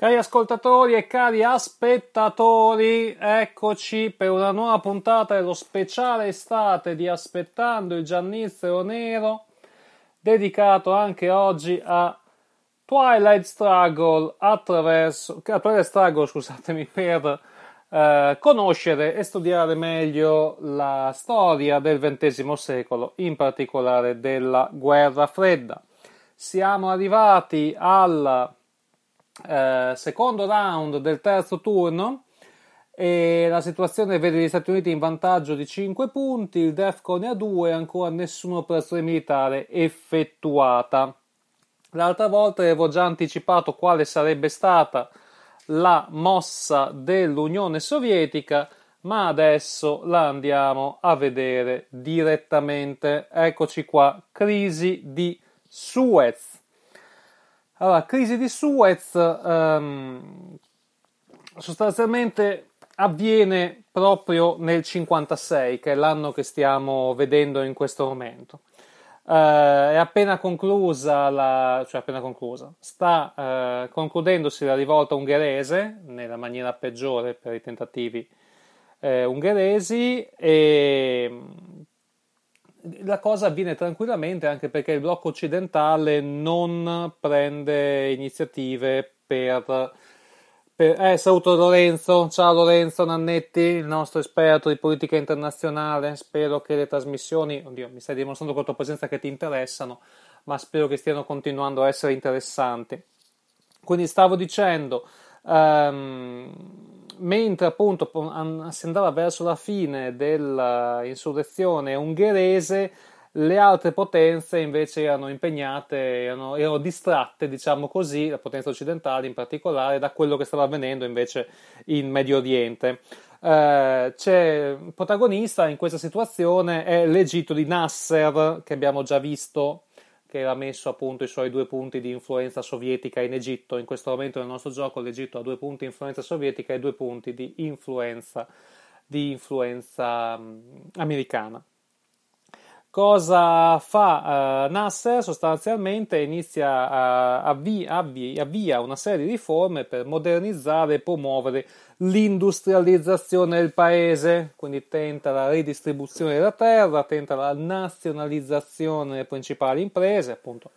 Cari ascoltatori e cari aspettatori, eccoci per una nuova puntata dello speciale estate di Aspettando il Giannizzero Nero, dedicato anche oggi a Twilight Struggle attraverso Twilight Struggle, scusatemi, per eh, conoscere e studiare meglio la storia del XX secolo, in particolare della Guerra Fredda. Siamo arrivati al eh, secondo round del terzo turno e la situazione vede gli Stati Uniti in vantaggio di 5 punti, il DEFCON è a 2 e ancora nessuna operazione militare effettuata. L'altra volta avevo già anticipato quale sarebbe stata la mossa dell'Unione Sovietica, ma adesso la andiamo a vedere direttamente. Eccoci qua, crisi di Suez. Allora, crisi di Suez um, sostanzialmente avviene proprio nel 56, che è l'anno che stiamo vedendo in questo momento. Uh, è appena conclusa, la, cioè appena conclusa, sta uh, concludendosi la rivolta ungherese nella maniera peggiore per i tentativi uh, ungheresi e la cosa avviene tranquillamente anche perché il blocco occidentale non prende iniziative per, per eh, saluto Lorenzo, ciao Lorenzo Nannetti, il nostro esperto di politica internazionale, spero che le trasmissioni, oddio mi stai dimostrando con tua presenza che ti interessano, ma spero che stiano continuando a essere interessanti. Quindi stavo dicendo, um, mentre appunto si andava verso la fine dell'insurrezione ungherese, le altre potenze invece erano impegnate, erano, erano, distratte, diciamo così, la potenza occidentale in particolare, da quello che stava avvenendo invece in Medio Oriente. Eh, c'è protagonista in questa situazione è l'Egitto di Nasser, che abbiamo già visto che era messo appunto i suoi due punti di influenza sovietica in Egitto. In questo momento nel nostro gioco l'Egitto ha due punti di influenza sovietica e due punti di influenza, di influenza um, americana. Cosa fa uh, Nasser? Sostanzialmente inizia a avvia, avvia, avvia una serie di riforme per modernizzare e promuovere l'industrializzazione del paese, quindi tenta la ridistribuzione della terra, tenta la nazionalizzazione delle principali imprese, appunto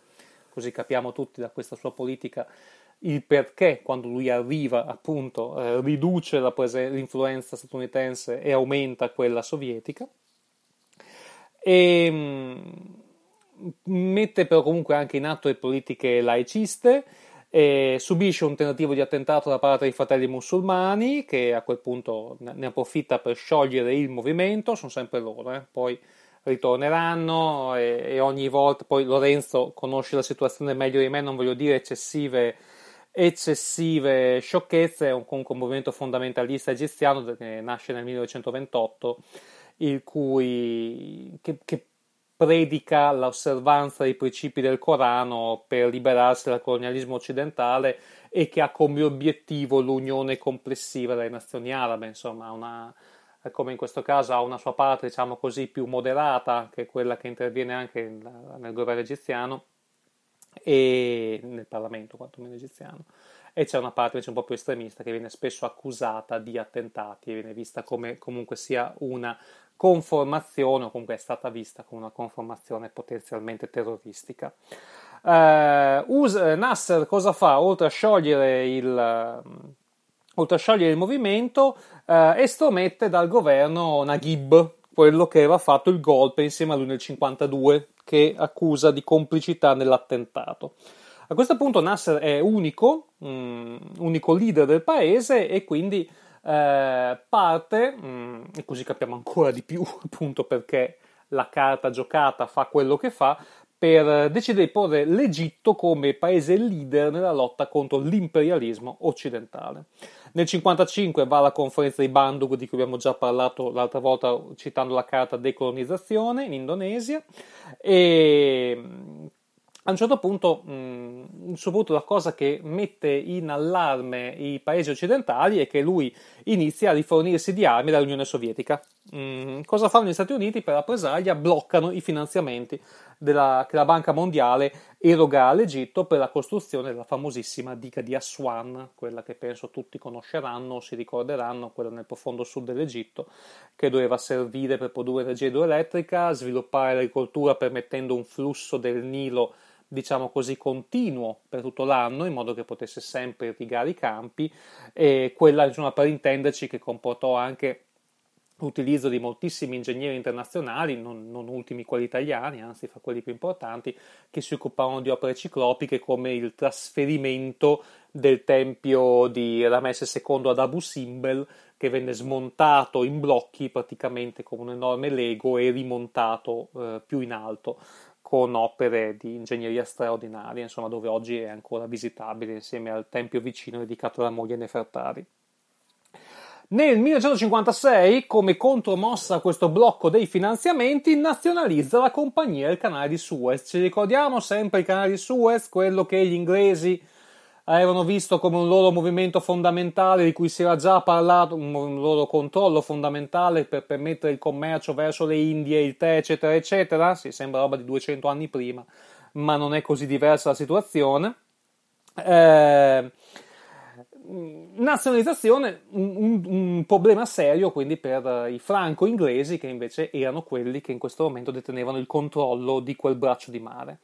così capiamo tutti da questa sua politica il perché quando lui arriva appunto eh, riduce presen- l'influenza statunitense e aumenta quella sovietica. E mh, mette però comunque anche in atto le politiche laiciste e subisce un tentativo di attentato da parte dei fratelli musulmani che a quel punto ne approfitta per sciogliere il movimento, sono sempre loro, eh. poi ritorneranno e, e, ogni volta, poi Lorenzo conosce la situazione meglio di me, non voglio dire eccessive, eccessive sciocchezze, è un, comunque un movimento fondamentalista egiziano che nasce nel 1928 il cui, che, che predica l'osservanza dei principi del Corano per liberarsi dal colonialismo occidentale e che ha come obiettivo l'unione complessiva delle nazioni arabe, insomma, una, come in questo caso ha una sua parte, diciamo così, più moderata, che è quella che interviene anche nel governo egiziano e nel Parlamento, quantomeno egiziano, e c'è una parte invece un po' più estremista che viene spesso accusata di attentati e viene vista come comunque sia una conformazione, o comunque è stata vista come una conformazione potenzialmente terroristica. Uh, Us- Nasser cosa fa? Oltre a sciogliere il, uh, oltre a sciogliere il movimento, uh, estromette dal governo Naguib, quello che aveva fatto il golpe insieme a lui nel 52, che accusa di complicità nell'attentato. A questo punto Nasser è unico, um, unico leader del paese e quindi eh, parte, mh, mm, e così capiamo ancora di più appunto perché la carta giocata fa quello che fa, per decidere di porre l'Egitto come paese leader nella lotta contro l'imperialismo occidentale. Nel 1955 va alla conferenza di Bandung di cui abbiamo già parlato l'altra volta citando la carta decolonizzazione in Indonesia e a un certo punto, mh, soprattutto la cosa che mette in allarme i paesi occidentali è che lui inizia a rifornirsi di armi dall'Unione Sovietica. Mh, cosa fanno gli Stati Uniti per rappresaglia? Bloccano i finanziamenti della, che la Banca Mondiale eroga all'Egitto per la costruzione della famosissima diga di Aswan, quella che penso tutti conosceranno si ricorderanno, quella nel profondo sud dell'Egitto, che doveva servire per produrre energia idroelettrica, sviluppare l'agricoltura permettendo un flusso del Nilo diciamo così, continuo per tutto l'anno, in modo che potesse sempre irrigare i campi, e quella, insomma, per intenderci, che comportò anche l'utilizzo di moltissimi ingegneri internazionali, non, non, ultimi quelli italiani, anzi fra quelli più importanti, che si occupavano di opere ciclopiche come il trasferimento del tempio di Ramesse II ad Abu Simbel, che venne smontato in blocchi praticamente come un enorme Lego e rimontato eh, più in alto con opere di ingegneria straordinaria, insomma, dove oggi è ancora visitabile insieme al tempio vicino dedicato alla moglie Nefertari. Nel 1956, come contromossa a questo blocco dei finanziamenti, nazionalizza la compagnia del canale di Suez. Ci ricordiamo sempre il canale di Suez, quello che gli inglesi avevano visto come un loro movimento fondamentale di cui si era già parlato, un loro controllo fondamentale per permettere il commercio verso le Indie, il tè, eccetera, eccetera. Si sembra roba di 200 anni prima, ma non è così diversa la situazione. Eh, nazionalizzazione un, un, problema serio quindi per i franco-inglesi che invece erano quelli che in questo momento detenevano il controllo di quel braccio di mare.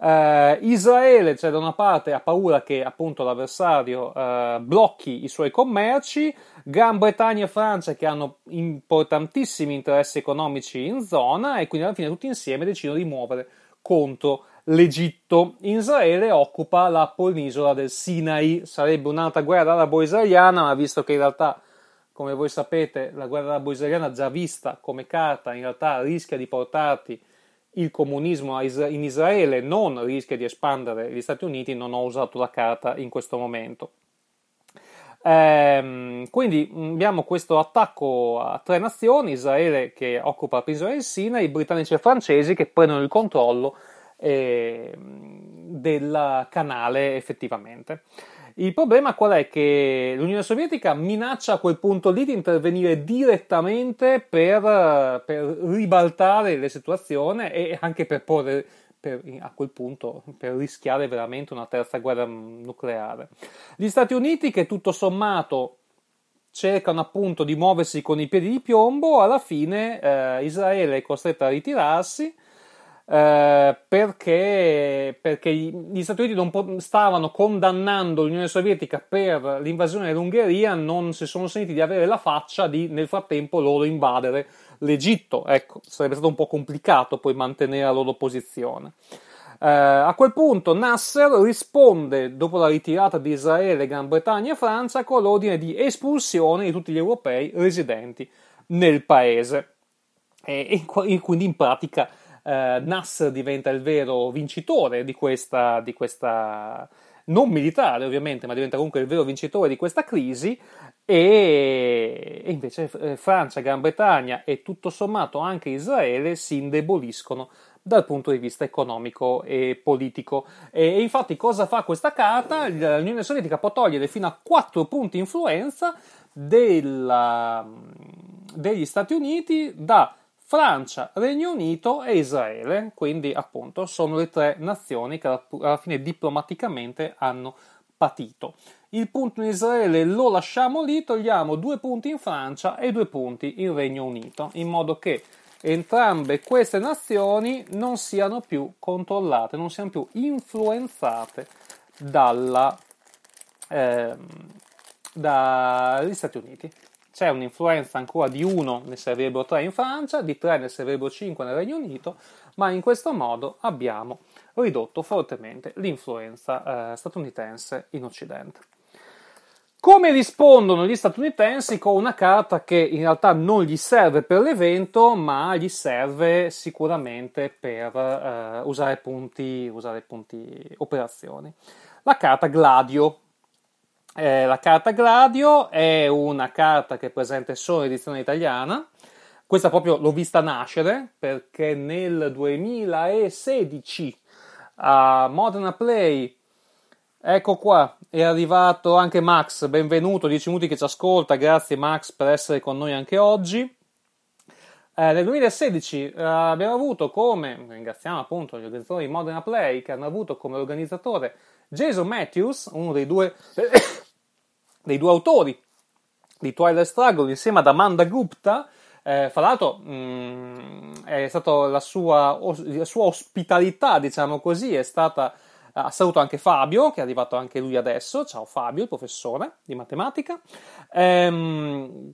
Uh, Israele, cioè da una parte, ha paura che appunto l'avversario uh, blocchi i suoi commerci, Gran Bretagna e Francia che hanno importantissimi interessi economici in zona e quindi alla fine tutti insieme decidono di muovere contro l'Egitto. Israele occupa la penisola del Sinai, sarebbe un'altra guerra arabo-israeliana, ma visto che in realtà, come voi sapete, la guerra arabo-israeliana già vista come carta, in realtà rischia di portarti il comunismo in Israele, non rischia di espandere gli Stati Uniti, non ho usato la carta in questo momento. Ehm, quindi abbiamo questo attacco a tre nazioni, Israele che occupa la penisola del Sinai, i britannici e i francesi che prendono il controllo eh, del canale effettivamente. Il problema qual è? Che l'Unione Sovietica minaccia a quel punto lì di intervenire direttamente per, per ribaltare la situazione e anche per porre per, a quel punto per rischiare veramente una terza guerra nucleare. Gli Stati Uniti che tutto sommato cercano appunto di muoversi con i piedi di piombo, alla fine eh, Israele è costretta a ritirarsi eh, perché, perché, gli Stati Uniti stavano condannando l'Unione Sovietica per l'invasione dell'Ungheria, non si sono sentiti di avere la faccia di nel frattempo loro invadere l'Egitto. Ecco, sarebbe stato un po' complicato poi mantenere la loro posizione. Eh, a quel punto Nasser risponde, dopo la ritirata di Israele, Gran Bretagna e Francia, con l'ordine di espulsione di tutti gli europei residenti nel paese. E, e quindi in pratica eh, Nasser diventa il vero vincitore di questa, di questa, non militare ovviamente, ma diventa comunque il vero vincitore di questa crisi e, e invece eh, Francia, Gran Bretagna e tutto sommato anche Israele si indeboliscono dal punto di vista economico e politico. E, infatti cosa fa questa carta? L'Unione Sovietica può togliere fino a 4 punti influenza della, degli Stati Uniti da Francia, Regno Unito e Israele, quindi appunto sono le tre nazioni che alla fine diplomaticamente hanno patito. Il punto in Israele lo lasciamo lì, togliamo due punti in Francia e due punti in Regno Unito, in modo che entrambe queste nazioni non siano più controllate, non siano più influenzate dalla, eh, dagli Stati Uniti c'è un'influenza ancora di 1 ne servirebbero 3 in Francia, di 3 ne servirebbero 5 nel Regno Unito, ma in questo modo abbiamo ridotto fortemente l'influenza eh, statunitense in Occidente. Come rispondono gli statunitensi con una carta che in realtà non gli serve per l'evento, ma gli serve sicuramente per eh, usare, punti, usare punti operazioni. La carta Gladio, eh, la carta Gladio è una carta che è presente solo in edizione italiana. Questa proprio l'ho vista nascere perché nel 2016 a Modena Play, ecco qua, è arrivato anche Max, benvenuto, 10 minuti che ci ascolta, grazie Max per essere con noi anche oggi. Eh, nel 2016 eh, abbiamo avuto come, ringraziamo appunto gli organizzatori di Modena Play che hanno avuto come organizzatore Jason Matthews, uno dei due, dei due autori di Twilight Struggle insieme ad Amanda Gupta. Eh, fra l'altro mh, mm, è stata la sua, la sua ospitalità, diciamo così, è stata Uh, saluto anche Fabio, che è arrivato anche lui adesso. Ciao Fabio, il professore di matematica. Ehm,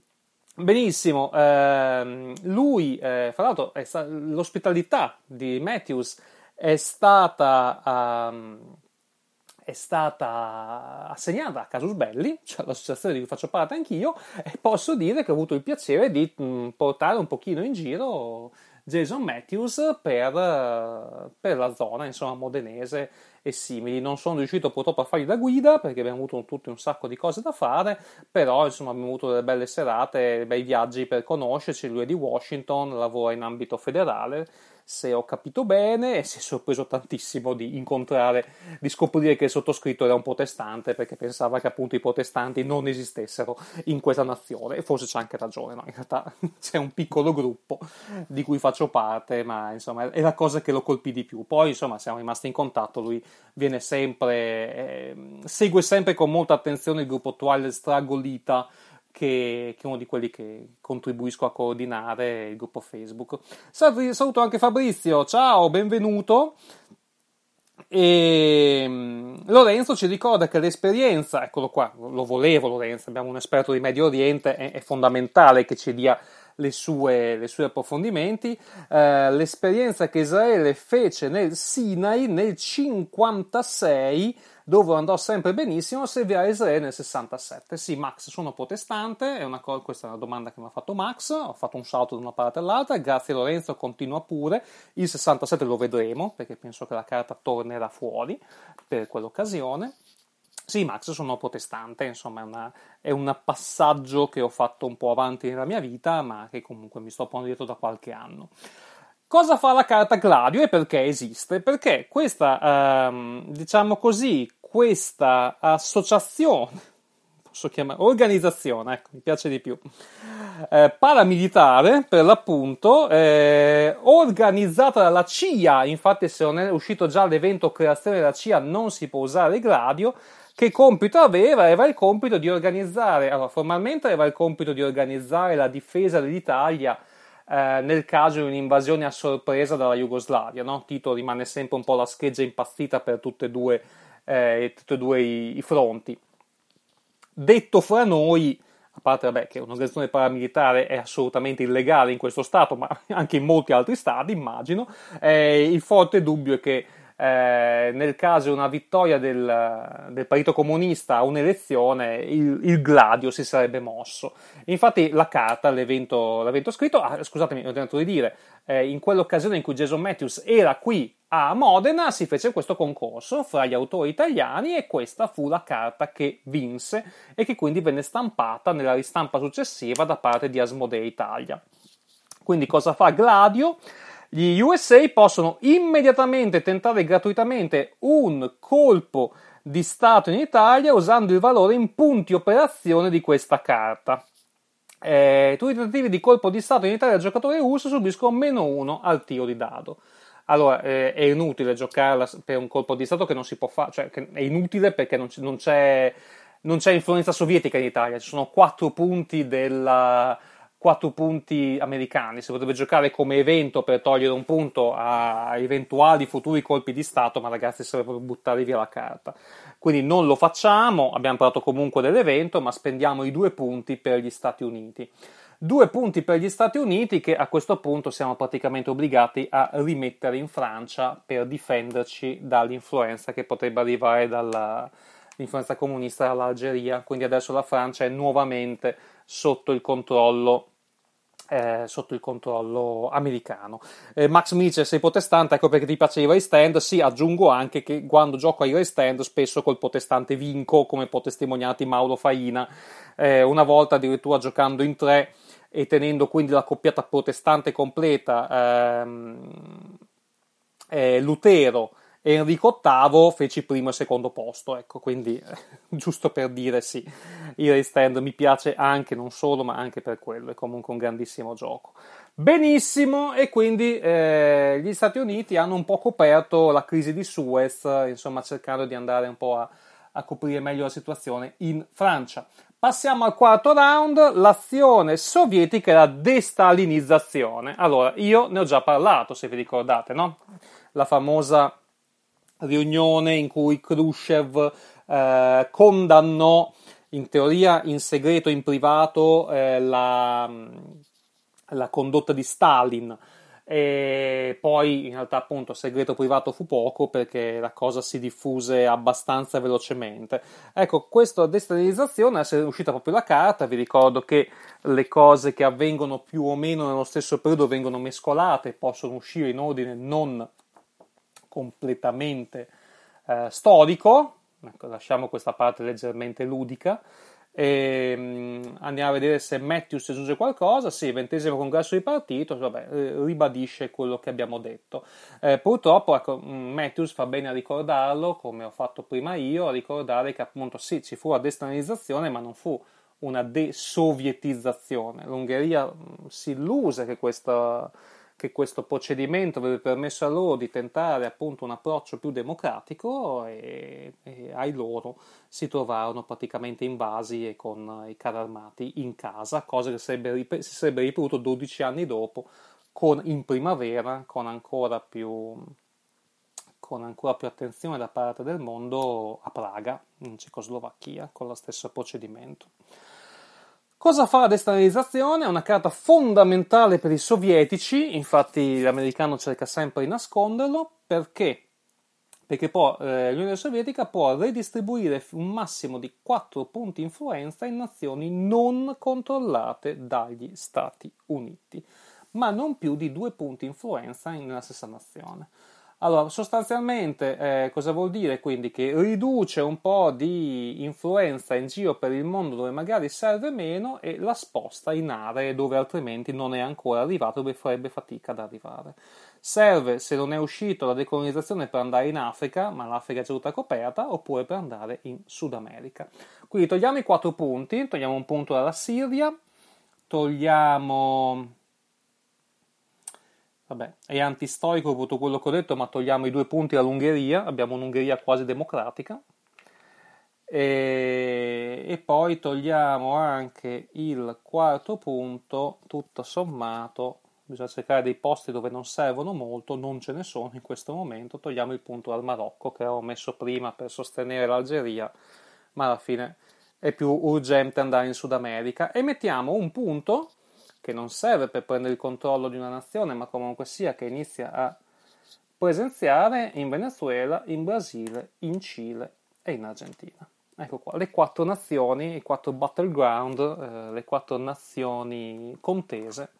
benissimo, ehm, lui, eh, fra l'altro, sta- l'ospitalità di Matthews è stata. Um, è stata assegnata a Casus Belli, cioè l'associazione di cui faccio parte anch'io, e posso dire che ho avuto il piacere di mm, portare un pochino in giro Jason Matthews per, per la zona, insomma, modenese e simili. Non sono riuscito purtroppo a fargli da guida perché abbiamo avuto tutti un sacco di cose da fare, però insomma abbiamo avuto delle belle serate, bei viaggi per conoscerci. Lui è di Washington, lavora in ambito federale se ho capito bene, e si è sorpreso tantissimo di incontrare, di scoprire che il sottoscritto era un protestante perché pensava che appunto i protestanti non esistessero in questa nazione e forse c'è anche ragione, no? in realtà c'è un piccolo gruppo di cui faccio parte, ma insomma è la cosa che lo colpì di più. Poi insomma siamo rimasti in contatto, lui viene sempre, eh, segue sempre con molta attenzione il gruppo Twilight Stragolita che, che, è uno di quelli che contribuisco a coordinare il gruppo Facebook. Saluto anche Fabrizio, ciao, benvenuto. E mm, Lorenzo ci ricorda che l'esperienza, eccolo qua, lo volevo Lorenzo, abbiamo un esperto di Medio Oriente, è, è fondamentale che ci dia le sue, le sue approfondimenti. Eh, l'esperienza che Israele fece nel Sinai nel 56 dove andò sempre benissimo, servirà a Israele nel 67. Sì, Max, sono protestante, è una co- questa è una domanda che mi ha fatto Max, ho fatto un salto da una parte all'altra, grazie Lorenzo, continua pure, il 67 lo vedremo, perché penso che la carta tornerà fuori per quell'occasione. Sì, Max, sono protestante, insomma, è, un passaggio che ho fatto un po' avanti nella mia vita, ma che comunque mi sto ponendo dietro da qualche anno. Cosa fa la carta Gladio e perché esiste? Perché questa, ehm, diciamo così, questa associazione, posso chiamare organizzazione, ecco, mi piace di più, eh, paramilitare per l'appunto, eh, organizzata dalla CIA, infatti se non è uscito già l'evento creazione della CIA non si può usare Gladio, che compito aveva? Aveva il compito di organizzare, allora formalmente aveva il compito di organizzare la difesa dell'Italia eh, nel caso di un'invasione a sorpresa dalla Jugoslavia, no? Tito rimane sempre un po' la scheggia impazzita per tutte e due eh, tutti e due i, i, fronti. Detto fra noi, a parte vabbè, che un'organizzazione paramilitare è assolutamente illegale in questo Stato, ma anche in molti altri Stati, immagino, eh, il forte dubbio è che eh, nel caso di una vittoria del, del, Partito Comunista a un'elezione, il, il, gladio si sarebbe mosso. Infatti, la carta, l'evento, l'evento scritto, ah, scusatemi, ho tentato di dire, eh, in quell'occasione in cui Jason Matthews era qui a Modena, si fece questo concorso fra gli autori italiani e questa fu la carta che vinse e che quindi venne stampata nella ristampa successiva da parte di Asmodee Italia. Quindi cosa fa Gladio? Gli USA possono immediatamente tentare gratuitamente un colpo di Stato in Italia usando il valore in punti operazione di questa carta. Eh, tutti i tentativi di colpo di Stato in Italia al giocatore russo subiscono meno 1 al tiro di dado. Allora, eh, è inutile giocarla per un colpo di Stato che non si può fare, cioè è inutile perché non, c- non, c'è, non c'è influenza sovietica in Italia, ci sono 4 punti della 4 punti americani, si potrebbe giocare come evento per togliere un punto a eventuali futuri colpi di Stato, ma ragazzi sarebbero buttare via la carta. Quindi non lo facciamo, abbiamo parlato comunque dell'evento, ma spendiamo i due punti per gli Stati Uniti. Due punti per gli Stati Uniti che a questo punto siamo praticamente obbligati a rimettere in Francia per difenderci dall'influenza che potrebbe arrivare dall'influenza comunista dall'Algeria. Quindi adesso la Francia è nuovamente sotto il controllo eh, sotto il controllo americano. Eh, Max mi dice sei protestante, ecco perché ti piace i stand. Sì, aggiungo anche che quando gioco ai stand spesso col protestante vinco, come può testimoniarti Mauro Faina. Eh, una volta addirittura giocando in tre e tenendo quindi la coppiata protestante completa, ehm, eh, Lutero Enrico VIII fece primo e secondo posto, ecco, quindi giusto per dire sì, il Race Stand mi piace anche, non solo, ma anche per quello, è comunque un grandissimo gioco. Benissimo, e quindi eh, gli Stati Uniti hanno un po' coperto la crisi di Suez, insomma cercando di andare un po' a, a coprire meglio la situazione in Francia. Passiamo al quarto round, l'azione sovietica e la destalinizzazione. Allora, io ne ho già parlato, se vi ricordate, no? La famosa riunione in cui Khrushchev eh, condannò in teoria in segreto, in privato, eh, la, la, condotta di Stalin. E poi in realtà appunto segreto privato fu poco perché la cosa si diffuse abbastanza velocemente. Ecco, questa destabilizzazione è uscita proprio la carta, vi ricordo che le cose che avvengono più o meno nello stesso periodo vengono mescolate, possono uscire in ordine non completamente eh, storico, ecco, lasciamo questa parte leggermente ludica, e, um, andiamo a vedere se Matthews aggiunge qualcosa. Sì, ventesimo congresso di partito, vabbè, eh, ribadisce quello che abbiamo detto. Eh, purtroppo, ecco, mm, Matthews fa bene a ricordarlo, come ho fatto prima io, a ricordare che appunto sì, ci fu la destabilizzazione, ma non fu una desovietizzazione. L'Ungheria mm, si illuse che questa che questo procedimento avrebbe permesso a loro di tentare appunto un approccio più democratico e, e ai loro si trovarono praticamente invasi e con i carri armati in casa, cosa che sarebbe, si sarebbe ripetuto 12 anni dopo con, in primavera con ancora più con ancora più attenzione da parte del mondo a Praga, in Cecoslovacchia, con lo stesso procedimento. Cosa fa la destabilizzazione? È una carta fondamentale per i sovietici, infatti l'americano cerca sempre di nasconderlo, perché? Perché può, eh, l'Unione Sovietica può redistribuire un massimo di 4 punti influenza in nazioni non controllate dagli Stati Uniti, ma non più di 2 punti influenza nella stessa nazione. Allora, sostanzialmente eh, cosa vuol dire quindi? Che riduce un po' di influenza in giro per il mondo dove magari serve meno e la sposta in aree dove altrimenti non è ancora arrivato, dove farebbe fatica ad arrivare. Serve, se non è uscito la decolonizzazione, per andare in Africa, ma l'Africa è già tutta coperta, oppure per andare in Sud America. Quindi togliamo i quattro punti, togliamo un punto dalla Siria, togliamo Vabbè, è antistorico tutto quello che ho detto, ma togliamo i due punti all'Ungheria, abbiamo un'Ungheria quasi democratica. E, e, poi togliamo anche il quarto punto, tutto sommato, bisogna cercare dei posti dove non servono molto, non ce ne sono in questo momento, togliamo il punto dal Marocco che avevo messo prima per sostenere l'Algeria, ma alla fine è più urgente andare in Sud America e mettiamo un punto che non serve per prendere il controllo di una nazione, ma comunque sia che inizia a presenziare in Venezuela, in Brasile, in Cile e in Argentina. Ecco qua, le quattro nazioni, i quattro battleground, eh, le quattro nazioni contese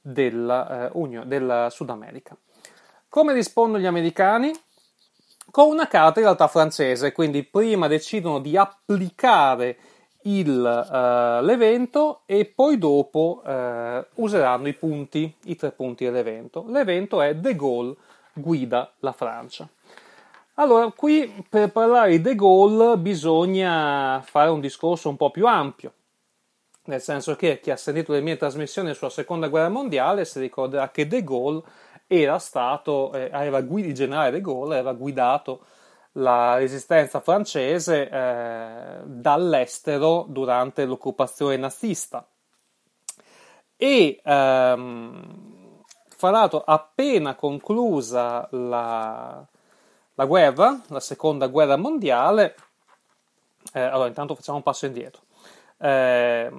della, eh, Unione, della Sud America. Come rispondono gli americani? Con una carta in realtà francese, quindi prima decidono di applicare il, uh, l'evento e poi dopo uh, useranno i punti, i tre punti dell'evento. L'evento è De Gaulle guida la Francia. Allora, qui per parlare di De Gaulle bisogna fare un discorso un po' più ampio, nel senso che chi ha sentito le mie trasmissioni sulla seconda guerra mondiale si ricorderà che De Gaulle era stato, eh, aveva, il generale De Gaulle aveva guidato la resistenza francese eh, dall'estero durante l'occupazione nazista. E ehm, fra l'altro, appena conclusa la, la, guerra, la seconda guerra mondiale, eh, allora intanto facciamo un passo indietro. Eh,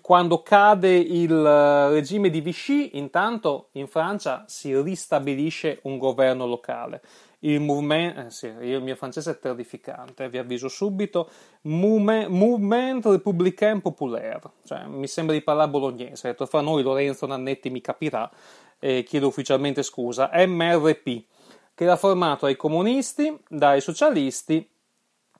quando cade il regime di Vichy, intanto in Francia si ristabilisce un governo locale il movement, eh sì, il mio francese è terrificante, vi avviso subito, Mouvement, Mouvement Républicain Populaire, cioè mi sembra di parlare bolognese, detto fra noi Lorenzo Nannetti mi capirà, e chiedo ufficialmente scusa, MRP, che era formato dai comunisti, dai socialisti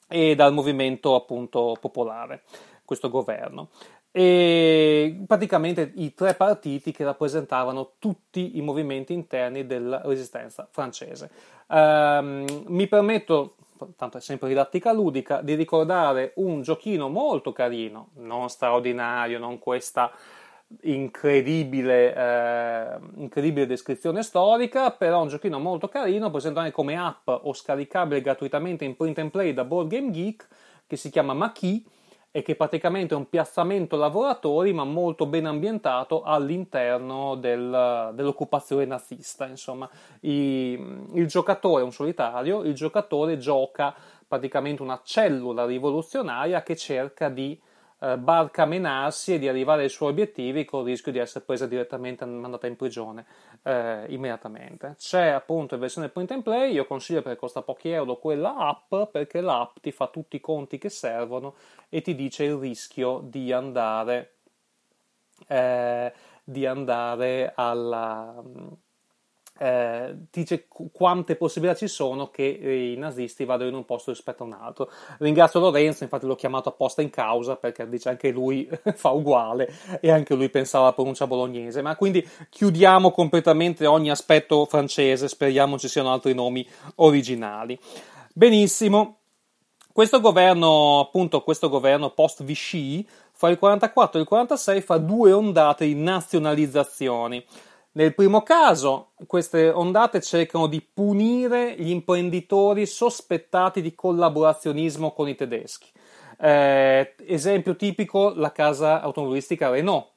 e dal movimento appunto popolare, questo governo. E praticamente i tre partiti che rappresentavano tutti i movimenti interni della resistenza francese. Um, mi permetto, tanto è sempre didattica ludica, di ricordare un giochino molto carino, non straordinario, non questa incredibile, eh, incredibile descrizione storica, però un giochino molto carino, presente anche come app o scaricabile gratuitamente in print and play da Board Game Geek, che si chiama Maquis e che praticamente è un piazzamento lavoratori ma molto ben ambientato all'interno del, dell'occupazione nazista. Insomma, I, il giocatore è un solitario, il giocatore gioca praticamente una cellula rivoluzionaria che cerca di eh, barcamenarsi e di arrivare ai suoi obiettivi con il rischio di essere presa direttamente mandata in prigione eh, immediatamente. C'è appunto in versione print and play, io consiglio perché costa pochi euro quella app perché l'app ti fa tutti i conti che servono e ti dice il rischio di andare, eh, di andare alla eh, dice quante possibilità ci sono che eh, i nazisti vadano in un posto rispetto a un altro. Ringrazio Lorenzo, infatti l'ho chiamato apposta in causa perché dice anche lui fa uguale e anche lui pensava alla pronuncia bolognese. Ma quindi chiudiamo completamente ogni aspetto francese, speriamo ci siano altri nomi originali. Benissimo. Questo governo, appunto, questo governo post-Vichy, fra il 44 e il 46 fa due ondate di nazionalizzazioni. Nel primo caso, queste ondate cercano di punire gli imprenditori sospettati di collaborazionismo con i tedeschi. Eh, esempio tipico, la casa automobilistica Renault,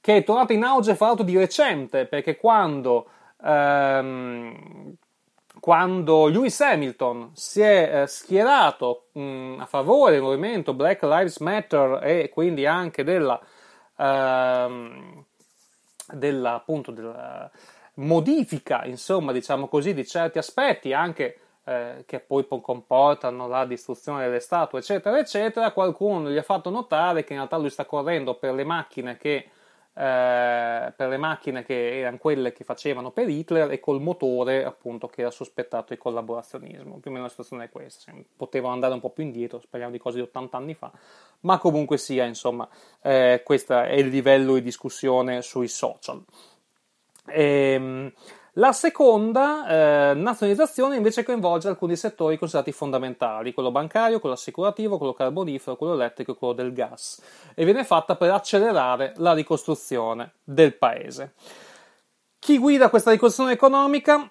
che è tornata in auge fra l'altro di recente, perché quando, ehm, quando Lewis Hamilton si è eh, schierato mh, a favore del movimento Black Lives Matter e quindi anche della... Ehm, della, appunto, della modifica, insomma, diciamo così, di certi aspetti, anche eh, che poi comportano la distruzione delle statue, eccetera, eccetera, qualcuno gli ha fatto notare che in realtà lui sta correndo per le macchine che eh, per le macchine che erano quelle che facevano per Hitler e col motore appunto che era sospettato di collaborazionismo. Più o meno la situazione è questa, potevano andare un po' più indietro, speriamo di cose di 80 anni fa, ma comunque sia, insomma, eh, questo è il livello di discussione sui social. Ehm, la seconda eh, nazionalizzazione invece coinvolge alcuni settori considerati fondamentali, quello bancario, quello assicurativo, quello carbonifero, quello elettrico e quello del gas, e viene fatta per accelerare la ricostruzione del paese. Chi guida questa ricostruzione economica?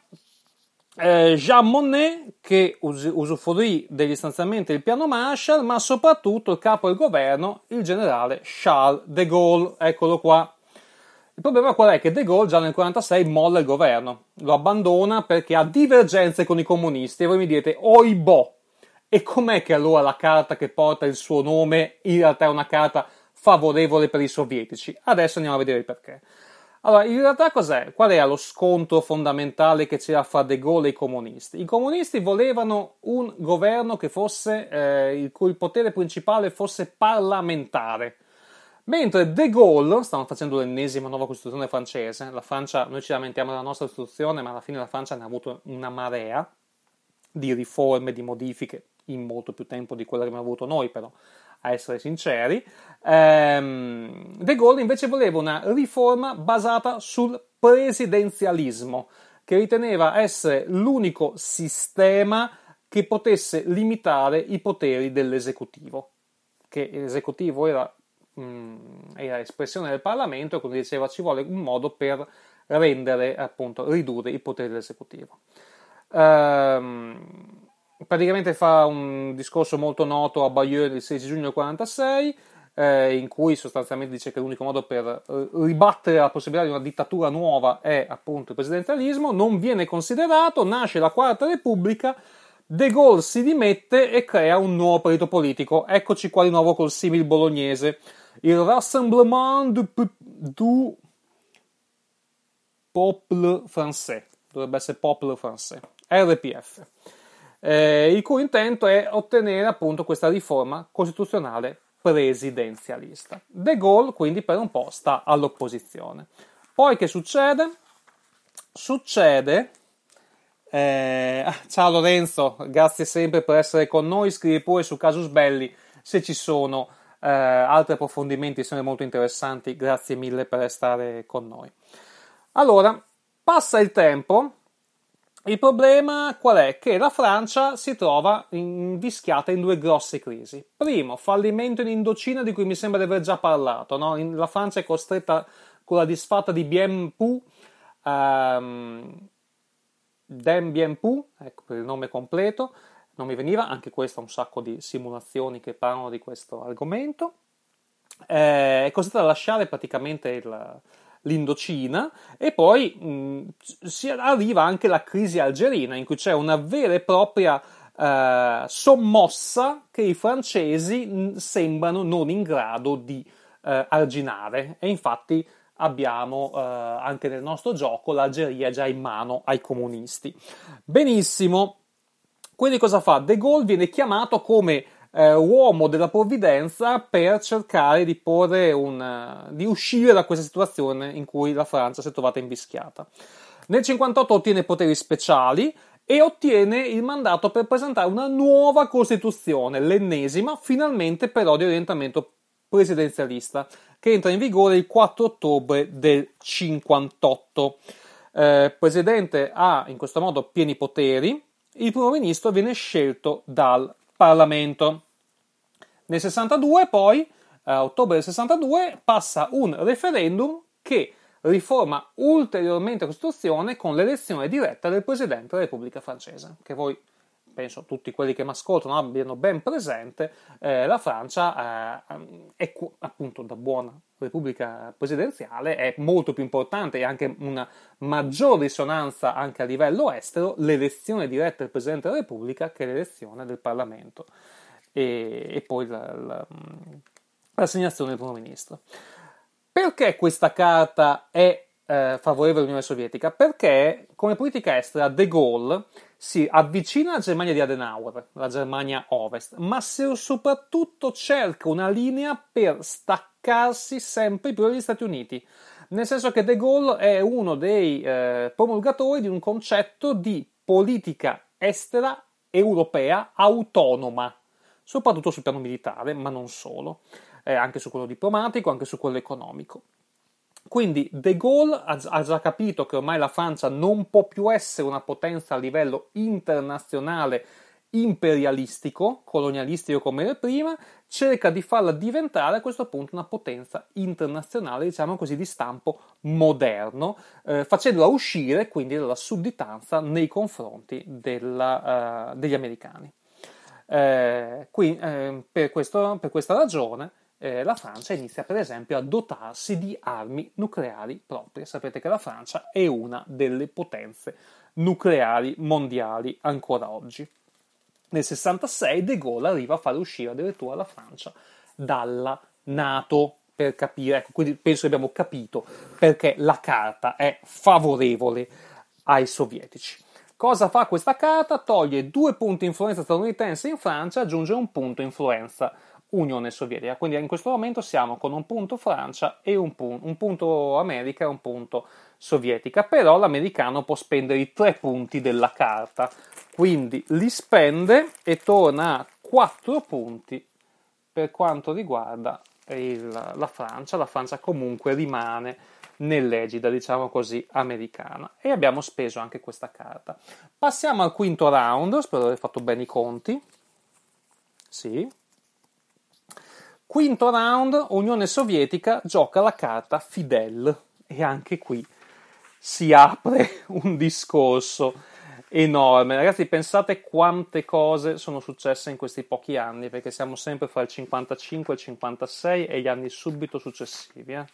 Eh, Jean Monnet, che us- usufruì degli stanziamenti del piano Marshall, ma soprattutto il capo del governo, il generale Charles de Gaulle. Eccolo qua, il problema qual è? Che De Gaulle già nel 1946 molla il governo, lo abbandona perché ha divergenze con i comunisti e voi mi dite, oibò, e com'è che allora la carta che porta il suo nome in realtà è una carta favorevole per i sovietici? Adesso andiamo a vedere il perché. Allora, in realtà cos'è? Qual era lo scontro fondamentale che c'era fra De Gaulle e i comunisti? I comunisti volevano un governo fosse, eh, il cui potere principale fosse parlamentare Mentre De Gaulle, stanno facendo l'ennesima nuova Costituzione francese, la Francia, noi ci lamentiamo della nostra Costituzione, ma alla fine la Francia ne ha avuto una marea di riforme, di modifiche, in molto più tempo di quella che abbiamo avuto noi, però, a essere sinceri. Ehm, De Gaulle invece voleva una riforma basata sul presidenzialismo, che riteneva essere l'unico sistema che potesse limitare i poteri dell'esecutivo, che l'esecutivo era mh, era espressione del Parlamento e come diceva ci vuole un modo per rendere, appunto, ridurre i poteri dell'esecutivo. Ehm, praticamente fa un discorso molto noto a Bayeux il 16 giugno 1946 eh, in cui sostanzialmente dice che l'unico modo per eh, ribattere la possibilità di una dittatura nuova è appunto il presidenzialismo, non viene considerato, nasce la Quarta Repubblica, De Gaulle si dimette e crea un nuovo partito politico. Eccoci qua di nuovo col simil bolognese il Rassemblement du, du Peuple Français, dovrebbe essere Peuple Français, RPF, eh, il cui intento è ottenere appunto questa riforma costituzionale presidenzialista. De Gaulle quindi per un po' sta all'opposizione. Poi che succede? Succede eh, ciao Lorenzo, grazie sempre per essere con noi. Scrivi pure su Casus Belli se ci sono eh, altri approfondimenti sono molto interessanti, grazie mille per restare con noi. Allora, passa il tempo, il problema qual è? Che la Francia si trova invischiata in due grosse crisi. Primo, fallimento in Indocina di cui mi sembra di aver già parlato. No? La Francia è costretta con la disfatta di Bien Phu, um, Deng Bien Phu, ecco per il nome completo, non mi veniva, anche questo ha un sacco di simulazioni che parlano di questo argomento. Eh, è costretta a lasciare praticamente il, l'Indocina e poi mh, si arriva anche la crisi algerina in cui c'è una vera e propria eh, sommossa che i francesi sembrano non in grado di eh, arginare e infatti abbiamo eh, anche nel nostro gioco l'Algeria già in mano ai comunisti. Benissimo, quindi cosa fa? De Gaulle viene chiamato come eh, uomo della provvidenza per cercare di, un, di uscire da questa situazione in cui la Francia si è trovata invischiata. Nel 1958 ottiene poteri speciali e ottiene il mandato per presentare una nuova Costituzione, l'ennesima, finalmente però di orientamento presidenzialista, che entra in vigore il 4 ottobre del 1958. Eh, presidente ha in questo modo pieni poteri, il primo ministro viene scelto dal Parlamento. Nel 62 poi, a ottobre del 62, passa un referendum che riforma ulteriormente la Costituzione con l'elezione diretta del Presidente della Repubblica francese, che voi penso tutti quelli che mi ascoltano abbiano ben presente, eh, la Francia eh, è appunto da buona repubblica presidenziale è molto più importante e anche una maggior risonanza anche a livello estero l'elezione diretta del Presidente della Repubblica che l'elezione del Parlamento e, e poi la, la, l'assegnazione del Primo Ministro. Perché questa carta è eh, favorevole all'Unione Sovietica? Perché come politica estera De Gaulle si avvicina alla Germania di Adenauer, la Germania Ovest, ma soprattutto cerca una linea per staccarsi sempre più dagli Stati Uniti. Nel senso che De Gaulle è uno dei eh, promulgatori di un concetto di politica estera europea autonoma, soprattutto sul piano militare, ma non solo, eh, anche su quello diplomatico, anche su quello economico. Quindi De Gaulle ha già capito che ormai la Francia non può più essere una potenza a livello internazionale imperialistico, colonialistico come era prima, cerca di farla diventare a questo punto una potenza internazionale, diciamo così, di stampo moderno, eh, facendola uscire quindi dalla sudditanza nei confronti della, uh, degli americani. Eh, qui, eh, per, questo, per questa ragione eh, la Francia inizia per esempio a dotarsi di armi nucleari proprie. Sapete che la Francia è una delle potenze nucleari mondiali ancora oggi. Nel 66 De Gaulle arriva a fare uscire addirittura la Francia dalla Nato per capire, ecco, quindi penso che abbiamo capito perché la carta è favorevole ai sovietici. Cosa fa questa carta? Toglie due punti influenza statunitense in Francia, aggiunge un punto influenza Unione Sovietica. Quindi in questo momento siamo con un punto Francia e un, pun- un punto America e un punto sovietica, però l'americano può spendere i tre punti della carta, quindi li spende e torna a quattro punti per quanto riguarda il, la Francia. La Francia comunque rimane nell'egida, diciamo così, americana. E abbiamo speso anche questa carta. Passiamo al quinto round, spero di aver fatto bene i conti. Sì, Quinto round, Unione Sovietica gioca la carta Fidel e anche qui si apre un discorso enorme. Ragazzi, pensate quante cose sono successe in questi pochi anni, perché siamo sempre fra il 55 e il 56 e gli anni subito successivi. Eh?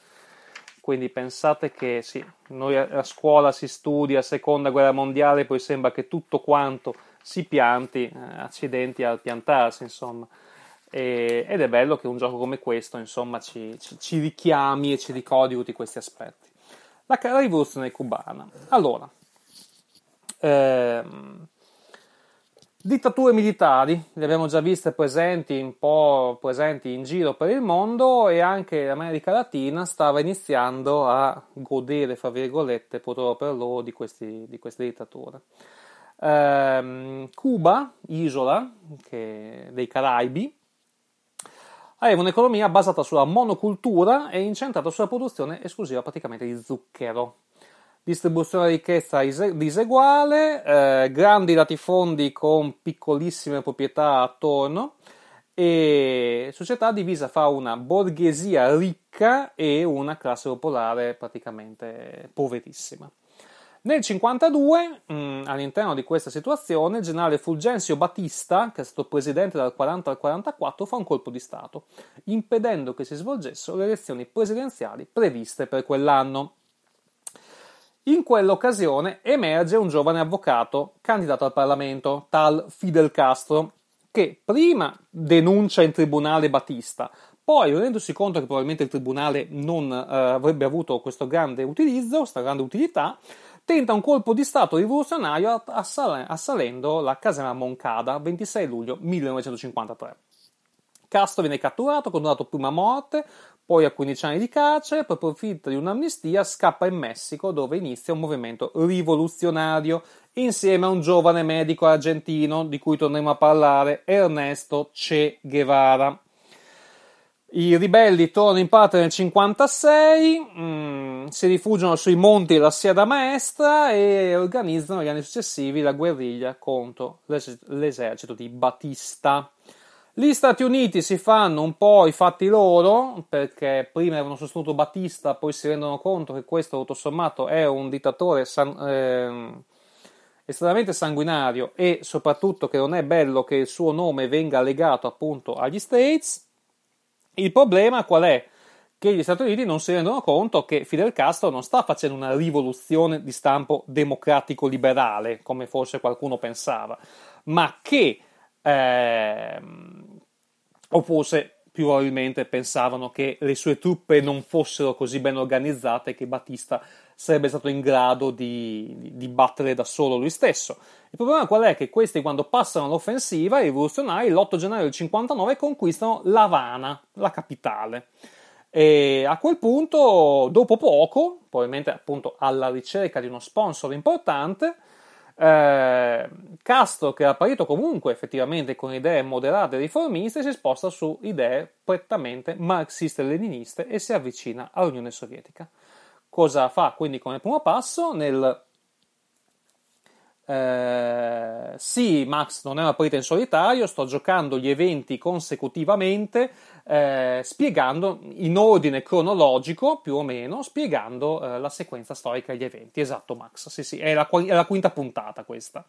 Quindi pensate che sì, noi a scuola si studia seconda guerra mondiale, poi sembra che tutto quanto si pianti, eh, accidenti al piantarsi, insomma. E, ed è bello che un gioco come questo, insomma, ci, ci, ci richiami e ci ricordi tutti questi aspetti. La, la rivoluzione cubana. Allora, ehm, dittature militari, le abbiamo già viste presenti un po' presenti in giro per il mondo e anche l'America Latina stava iniziando a godere, fra virgolette, purtroppo per loro, di, questi, di queste dittature. Eh, Cuba, isola che, dei Caraibi, aveva un'economia basata sulla monocultura e incentrata sulla produzione esclusiva praticamente di zucchero. Distribuzione di ricchezza diseguale, eh, grandi latifondi con piccolissime proprietà attorno e società divisa fra una borghesia ricca e una classe popolare praticamente poverissima. Nel 1952, mm, all'interno di questa situazione, il generale Fulgenzio Batista, che è stato presidente dal 40 al 44, fa un colpo di Stato, impedendo che si svolgessero le elezioni presidenziali previste per quell'anno. In quell'occasione emerge un giovane avvocato candidato al Parlamento, tal Fidel Castro, che prima denuncia in tribunale Batista, poi, rendendosi conto che probabilmente il tribunale non eh, avrebbe avuto questo grande utilizzo, questa grande utilità, tenta un colpo di Stato rivoluzionario assalendo la caserma Moncada 26 luglio 1953. Castro viene catturato, condannato prima a morte, poi a 15 anni di carcere, poi approfitta di un'amnistia, scappa in Messico dove inizia un movimento rivoluzionario insieme a un giovane medico argentino di cui torneremo a parlare, Ernesto Che Guevara. I ribelli tornano in parte nel 56, mm, si rifugiano sui monti della Sierra Maestra e organizzano negli anni successivi la guerriglia contro l'esercito di Batista. Gli Stati Uniti si fanno un po' i fatti loro, perché prima avevano sostenuto Batista, poi si rendono conto che questo, tutto sommato, è un dittatore san- eh, estremamente sanguinario e soprattutto che non è bello che il suo nome venga legato appunto agli States il problema qual è? Che gli Stati Uniti non si rendono conto che Fidel Castro non sta facendo una rivoluzione di stampo democratico-liberale, come forse qualcuno pensava, ma che, eh, o forse più probabilmente pensavano che le sue truppe non fossero così ben organizzate che Battista sarebbe stato in grado di, di, battere da solo lui stesso. Il problema qual è? Che questi quando passano all'offensiva, i rivoluzionari l'8 gennaio del 59 conquistano L'Havana, la capitale. E a quel punto, dopo poco, probabilmente appunto alla ricerca di uno sponsor importante, eh, Castro, che era partito comunque effettivamente con idee moderate e riformiste, si sposta su idee prettamente marxiste-leniniste e si avvicina all'Unione Sovietica. Cosa fa quindi come primo passo? Nel eh, sì, Max non è una partita in solitario, sto giocando gli eventi consecutivamente, eh, spiegando in ordine cronologico, più o meno, spiegando eh, la sequenza storica degli eventi. Esatto, Max, sì, sì, è la, è la quinta puntata questa.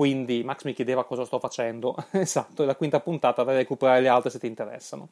Quindi Max mi chiedeva cosa sto facendo. esatto, è la quinta puntata da recuperare le altre se ti interessano.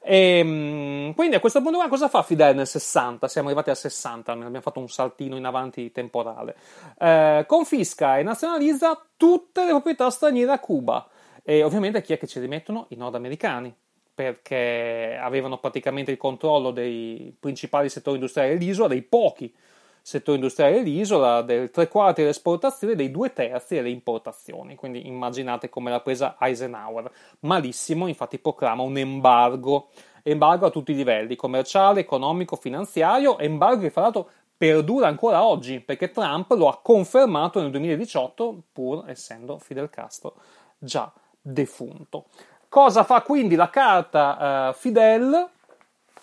E, ehm, quindi a questo punto qua cosa fa Fidel nel 60? Siamo arrivati al 60, abbiamo fatto un saltino in avanti temporale. Eh, confisca e nazionalizza tutte le proprietà straniere a Cuba. E ovviamente chi è che ci rimettono? I nordamericani perché avevano praticamente il controllo dei principali settori industriali dell'isola, dei pochi settore industriale dell'isola, del tre quarti delle esportazioni e dei due terzi delle importazioni. Quindi immaginate come l'ha presa Eisenhower. Malissimo, infatti proclama un embargo, embargo a tutti i livelli, commerciale, economico, finanziario, embargo che fra l'altro perdura ancora oggi, perché Trump lo ha confermato nel 2018, pur essendo Fidel Castro già defunto. Cosa fa quindi la carta uh, Fidel?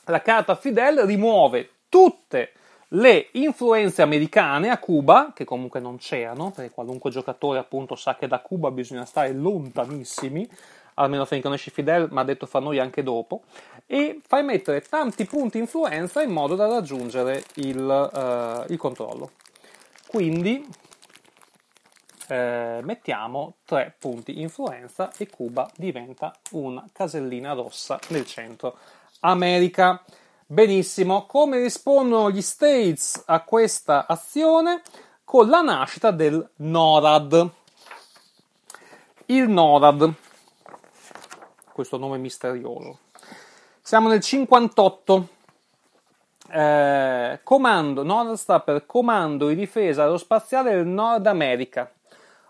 La carta Fidel rimuove tutte le influenze americane a Cuba, che comunque non c'erano, perché qualunque giocatore appunto sa che da Cuba bisogna stare lontanissimi, almeno finché conosci Fidel, ma ha detto fa noi anche dopo, e fai mettere tanti punti influenza in modo da raggiungere il, uh, il controllo. Quindi eh, mettiamo tre punti influenza e Cuba diventa una casellina rossa nel centro America. Benissimo, come rispondono gli States a questa azione? Con la nascita del NORAD. Il NORAD, questo nome misterioso. Siamo nel 58. Eh, comando, NORAD sta per Comando di Difesa Aerospaziale del Nord America,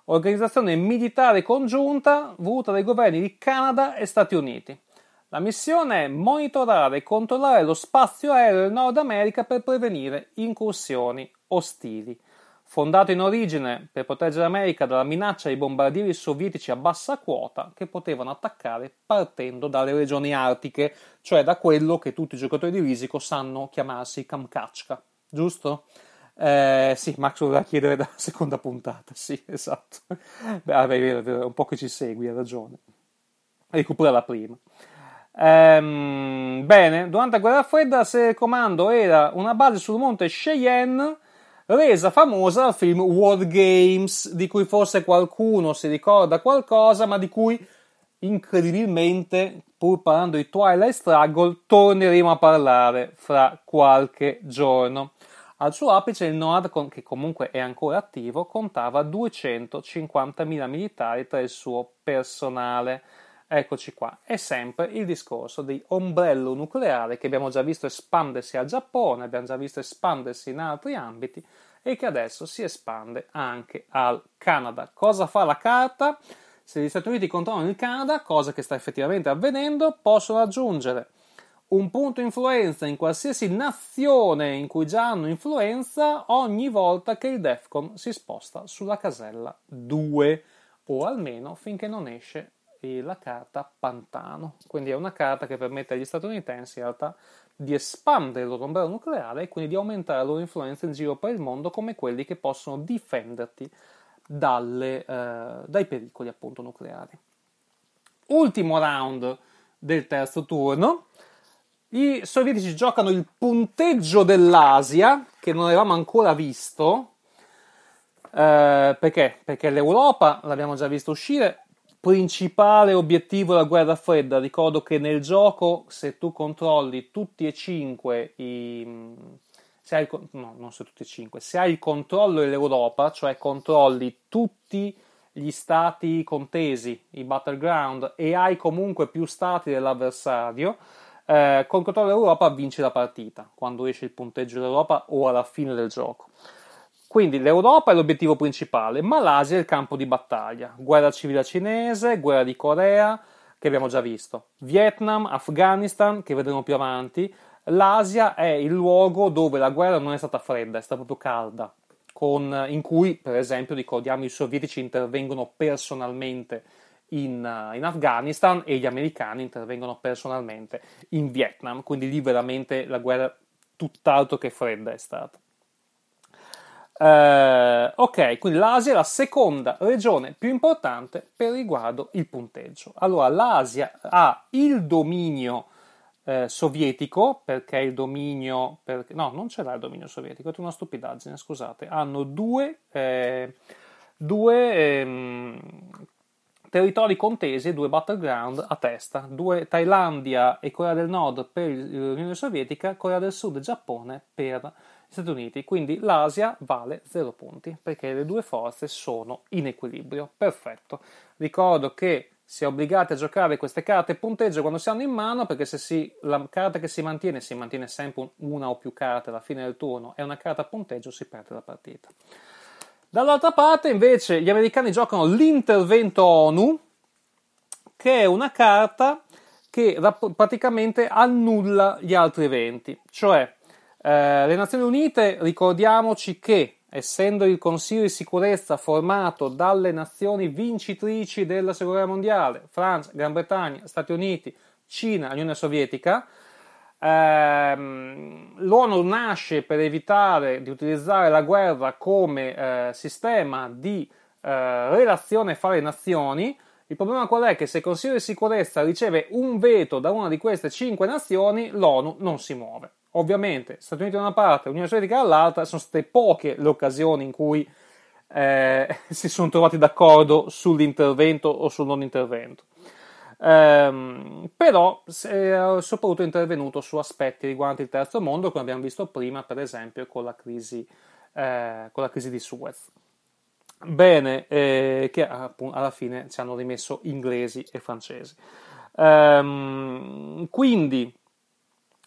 organizzazione militare congiunta voluta dai governi di Canada e Stati Uniti. La missione è monitorare e controllare lo spazio aereo del Nord America per prevenire incursioni ostili. fondato in origine per proteggere l'America dalla minaccia di bombardieri sovietici a bassa quota che potevano attaccare partendo dalle regioni artiche, cioè da quello che tutti i giocatori di risico sanno chiamarsi Kamchatka, giusto? Eh, sì, Max voleva chiedere dalla seconda puntata, sì, esatto. Beh, è vero, è vero, un po' che ci segui, hai ragione. Recupera la prima. Ehm, bene, durante la guerra fredda serie comando era una base sul monte Cheyenne resa famosa dal film War Games, di cui forse qualcuno si ricorda qualcosa, ma di cui incredibilmente, pur parlando di Twilight Struggle, torneremo a parlare fra qualche giorno. Al suo apice il NOAD, che comunque è ancora attivo, contava 250.000 militari tra il suo personale. Eccoci qua, è sempre il discorso di ombrello nucleare che abbiamo già visto espandersi al Giappone, abbiamo già visto espandersi in altri ambiti e che adesso si espande anche al Canada. Cosa fa la carta? Se gli Stati Uniti controllano il Canada, cosa che sta effettivamente avvenendo, possono aggiungere un punto influenza in qualsiasi nazione in cui già hanno influenza ogni volta che il DEFCON si sposta sulla casella 2 o almeno finché non esce la carta Pantano. Quindi è una carta che permette agli statunitensi in realtà di espandere il loro ombrello nucleare e quindi di aumentare la loro influenza in giro per il mondo come quelli che possono difenderti dalle, eh, dai pericoli appunto nucleari. Ultimo round del terzo turno. I sovietici giocano il punteggio dell'Asia, che non avevamo ancora visto. Eh, perché? Perché l'Europa l'abbiamo già visto uscire, principale obiettivo della guerra fredda. Ricordo che nel gioco, se tu controlli tutti e cinque i. Se hai, no, non se tutti e cinque. Se hai il controllo dell'Europa, cioè controlli tutti gli stati contesi, i battleground, e hai comunque più stati dell'avversario, eh, con il controllo dell'Europa vinci la partita quando esce il punteggio dell'Europa o alla fine del gioco. Quindi l'Europa è l'obiettivo principale, ma l'Asia è il campo di battaglia. Guerra civile cinese, guerra di Corea, che abbiamo già visto. Vietnam, Afghanistan, che vedremo più avanti. L'Asia è il luogo dove la guerra non è stata fredda, è stata proprio calda, con, in cui, per esempio, ricordiamo, i sovietici intervengono personalmente in, in, Afghanistan e gli americani intervengono personalmente in Vietnam, quindi lì veramente la guerra tutt'altro che fredda è stata. Eh, ok, quindi l'Asia è la seconda regione più importante per riguardo il punteggio. Allora, l'Asia ha il dominio eh, sovietico, perché il dominio... Perché, no, non ce l'ha il dominio sovietico, è una stupidaggine, scusate. Hanno due, eh, due ehm, territori contesi, due battleground a testa, due Thailandia e Corea del Nord per l'Unione Sovietica, Corea del Sud e Giappone per Stati Uniti, quindi l'Asia vale 0 punti perché le due forze sono in equilibrio. Perfetto. Ricordo che si è obbligati a giocare queste carte punteggio quando si hanno in mano perché se si, la carta che si mantiene si mantiene sempre una o più carte alla fine del turno è una carta punteggio si perde la partita. Dall'altra parte invece gli americani giocano l'intervento ONU che è una carta che praticamente annulla gli altri eventi, cioè eh, le Nazioni Unite, ricordiamoci che, essendo il Consiglio di sicurezza formato dalle nazioni vincitrici della Seconda Guerra Mondiale, Francia, Gran Bretagna, Stati Uniti, Cina, Unione Sovietica, l'ONU nasce per evitare di utilizzare la guerra come eh, sistema di eh, relazione fra le nazioni. Il problema qual è? Che se il Consiglio di sicurezza riceve un veto da una di queste cinque nazioni, l'ONU non si muove. Ovviamente, Stati Uniti da una parte, Unione Sovietica dall'altra, sono state poche le occasioni in cui eh, si sono trovati d'accordo sull'intervento o sul non intervento. Um, però è soprattutto intervenuto su aspetti riguardanti il terzo mondo, come abbiamo visto prima, per esempio, con la crisi, eh, con la crisi di Suez. Bene, eh, che appunto, alla fine ci hanno rimesso inglesi e francesi. Um, quindi,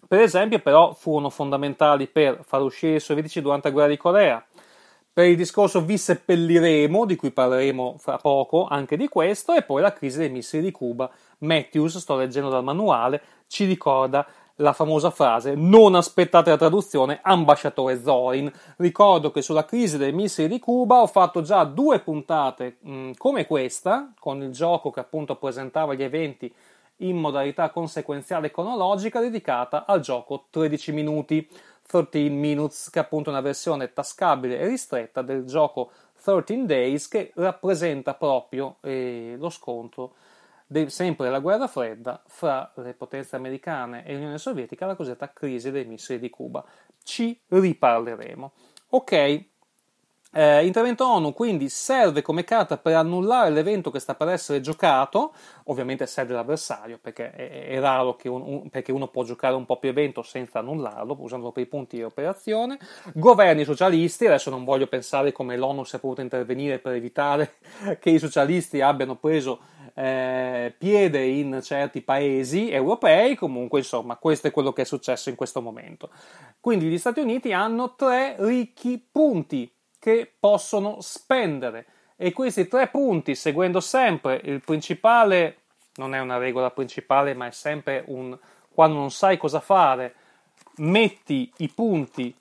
per esempio, però, furono fondamentali per far uscire i sovietici durante la guerra di Corea. Per il discorso vi seppelliremo, di cui parleremo fra poco anche di questo, e poi la crisi dei missili di Cuba. Matthews, sto leggendo dal manuale, ci ricorda la famosa frase non aspettate la traduzione ambasciatore Zorin. Ricordo che sulla crisi dei missili di Cuba ho fatto già due puntate mh, come questa, con il gioco che appunto presentava gli eventi in modalità conseguenziale cronologica dedicata al gioco 13 minuti, 13 Minutes, che è appunto una versione tascabile e ristretta del gioco 13 Days che rappresenta proprio eh, lo scontro de, sempre della guerra fredda fra le potenze americane e l'Unione Sovietica, la cosiddetta crisi dei missili di Cuba. Ci riparleremo. Ok, eh, intervento ONU quindi serve come carta per annullare l'evento che sta per essere giocato, ovviamente serve l'avversario perché è, è raro che un, un, perché uno può giocare un po' più evento senza annullarlo, usandolo per i punti di operazione. Governi socialisti, adesso non voglio pensare come l'ONU sia potuta intervenire per evitare che i socialisti abbiano preso eh, piede in certi paesi europei, comunque insomma questo è quello che è successo in questo momento. Quindi gli Stati Uniti hanno tre ricchi punti che possono spendere. E questi tre punti, seguendo sempre il principale, non è una regola principale, ma è sempre un quando non sai cosa fare, metti i punti,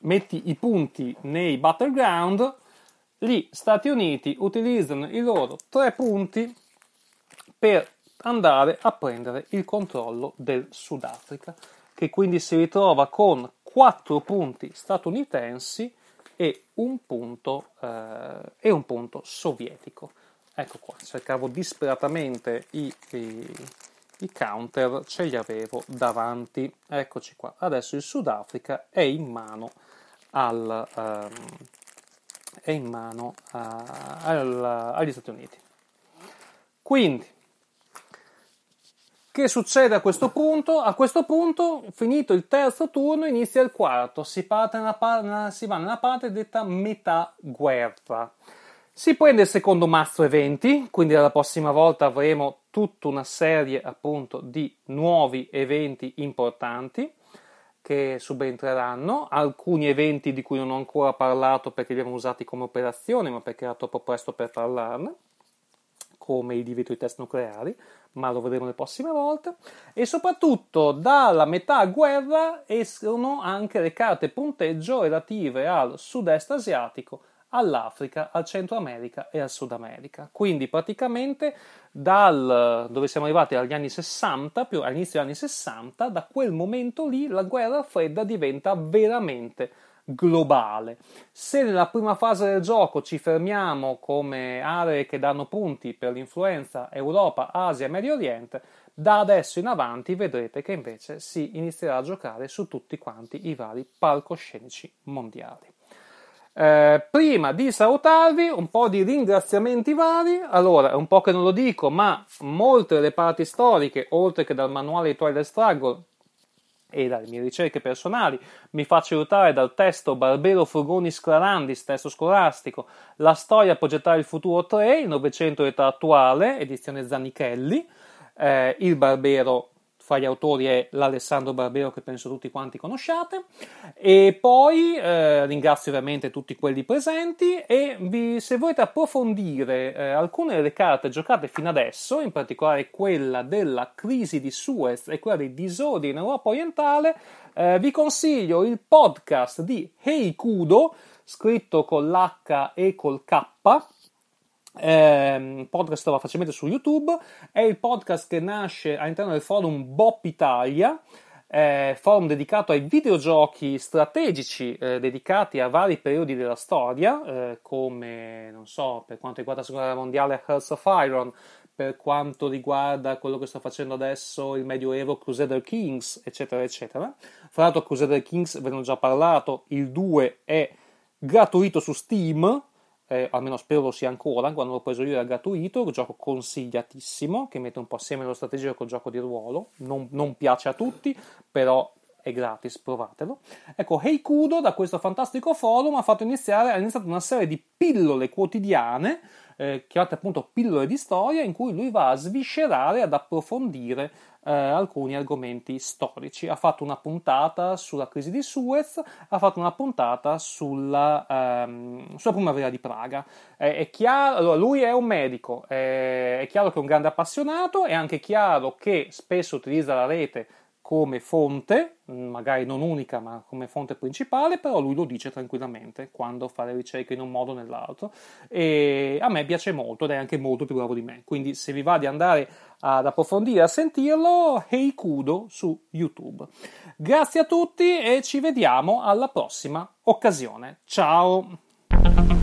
metti i punti nei battleground. Gli Stati Uniti utilizzano i loro tre punti per andare a prendere il controllo del Sudafrica, che quindi si ritrova con 4 punti statunitensi e un punto, eh, e un punto sovietico. Ecco qua, cercavo disperatamente i, i, i, counter, ce li avevo davanti. Eccoci qua. Adesso il Sudafrica è in mano, al, um, è in mano a, al, agli Stati Uniti. Quindi, che succede a questo punto? A questo punto, finito il terzo turno, inizia il quarto, si, nella, si va nella parte detta metà guerra. Si prende il secondo mazzo eventi, quindi la prossima volta avremo tutta una serie appunto di nuovi eventi importanti che subentreranno, alcuni eventi di cui non ho ancora parlato perché li abbiamo usati come operazione, ma perché era troppo presto per parlarne come il divieto di test nucleari, ma lo vedremo le prossime volte. E soprattutto dalla metà guerra escono anche le carte punteggio relative al sud-est asiatico, all'Africa, al Centro America e al Sud America. Quindi praticamente dal dove siamo arrivati agli anni 60, più all'inizio degli anni 60, da quel momento lì la guerra fredda diventa veramente globale. Se nella prima fase del gioco ci fermiamo come aree che danno punti per l'influenza Europa, Asia e Medio Oriente, da adesso in avanti vedrete che invece si inizierà a giocare su tutti quanti i vari palcoscenici mondiali. Eh, prima di salutarvi, un po' di ringraziamenti vari. Allora, è un po' che non lo dico, ma molte delle parti storiche, oltre che dal manuale di Twilight Struggle, e dalle mie ricerche personali. Mi faccio aiutare dal testo Barbero Furgoni Sclarandis, testo scolastico, La storia progettare il futuro 3, il Novecento età attuale, edizione Zanichelli, eh, Il Barbero fra gli autori è l'Alessandro Barbero che penso tutti quanti conosciate. E poi eh, ringrazio ovviamente tutti quelli presenti e vi, se volete approfondire eh, alcune delle carte giocate fino adesso, in particolare quella della crisi di Suez e quella dei disordini in Europa orientale, eh, vi consiglio il podcast di Heikudo scritto con l'H e col K eh, podcast trova facilmente su YouTube, è il podcast che nasce all'interno del forum Bop Italia, eh, forum dedicato ai videogiochi strategici eh, dedicati a vari periodi della storia, eh, come, non so, per quanto riguarda la seconda guerra mondiale Hearts of Iron, per quanto riguarda quello che sto facendo adesso il Medioevo Crusader Kings, eccetera, eccetera. Fra l'altro Crusader Kings, ve ne ho già parlato, il 2 è gratuito su Steam, eh, almeno spero lo sia ancora, quando l'ho preso io era gratuito, un gioco consigliatissimo, che mette un po' assieme lo strategico col gioco di ruolo, non, non piace a tutti, però è gratis, provatelo. Ecco, Heikudo da questo fantastico forum ha fatto iniziare, ha iniziato una serie di pillole quotidiane, eh, chiamate appunto pillole di storia, in cui lui va a sviscerare, ad approfondire eh, alcuni argomenti storici. Ha fatto una puntata sulla crisi di Suez, ha fatto una puntata sulla, ehm, sulla primavera di Praga. Eh, è chiaro, allora, lui è un medico, eh, è chiaro che è un grande appassionato, è anche chiaro che spesso utilizza la rete come fonte, magari non unica ma come fonte principale, però lui lo dice tranquillamente quando fa le ricerche in un modo o nell'altro e a me piace molto ed è anche molto più bravo di me, quindi se vi va di andare ad approfondire, a sentirlo, Heikudo su YouTube. Grazie a tutti e ci vediamo alla prossima occasione. Ciao!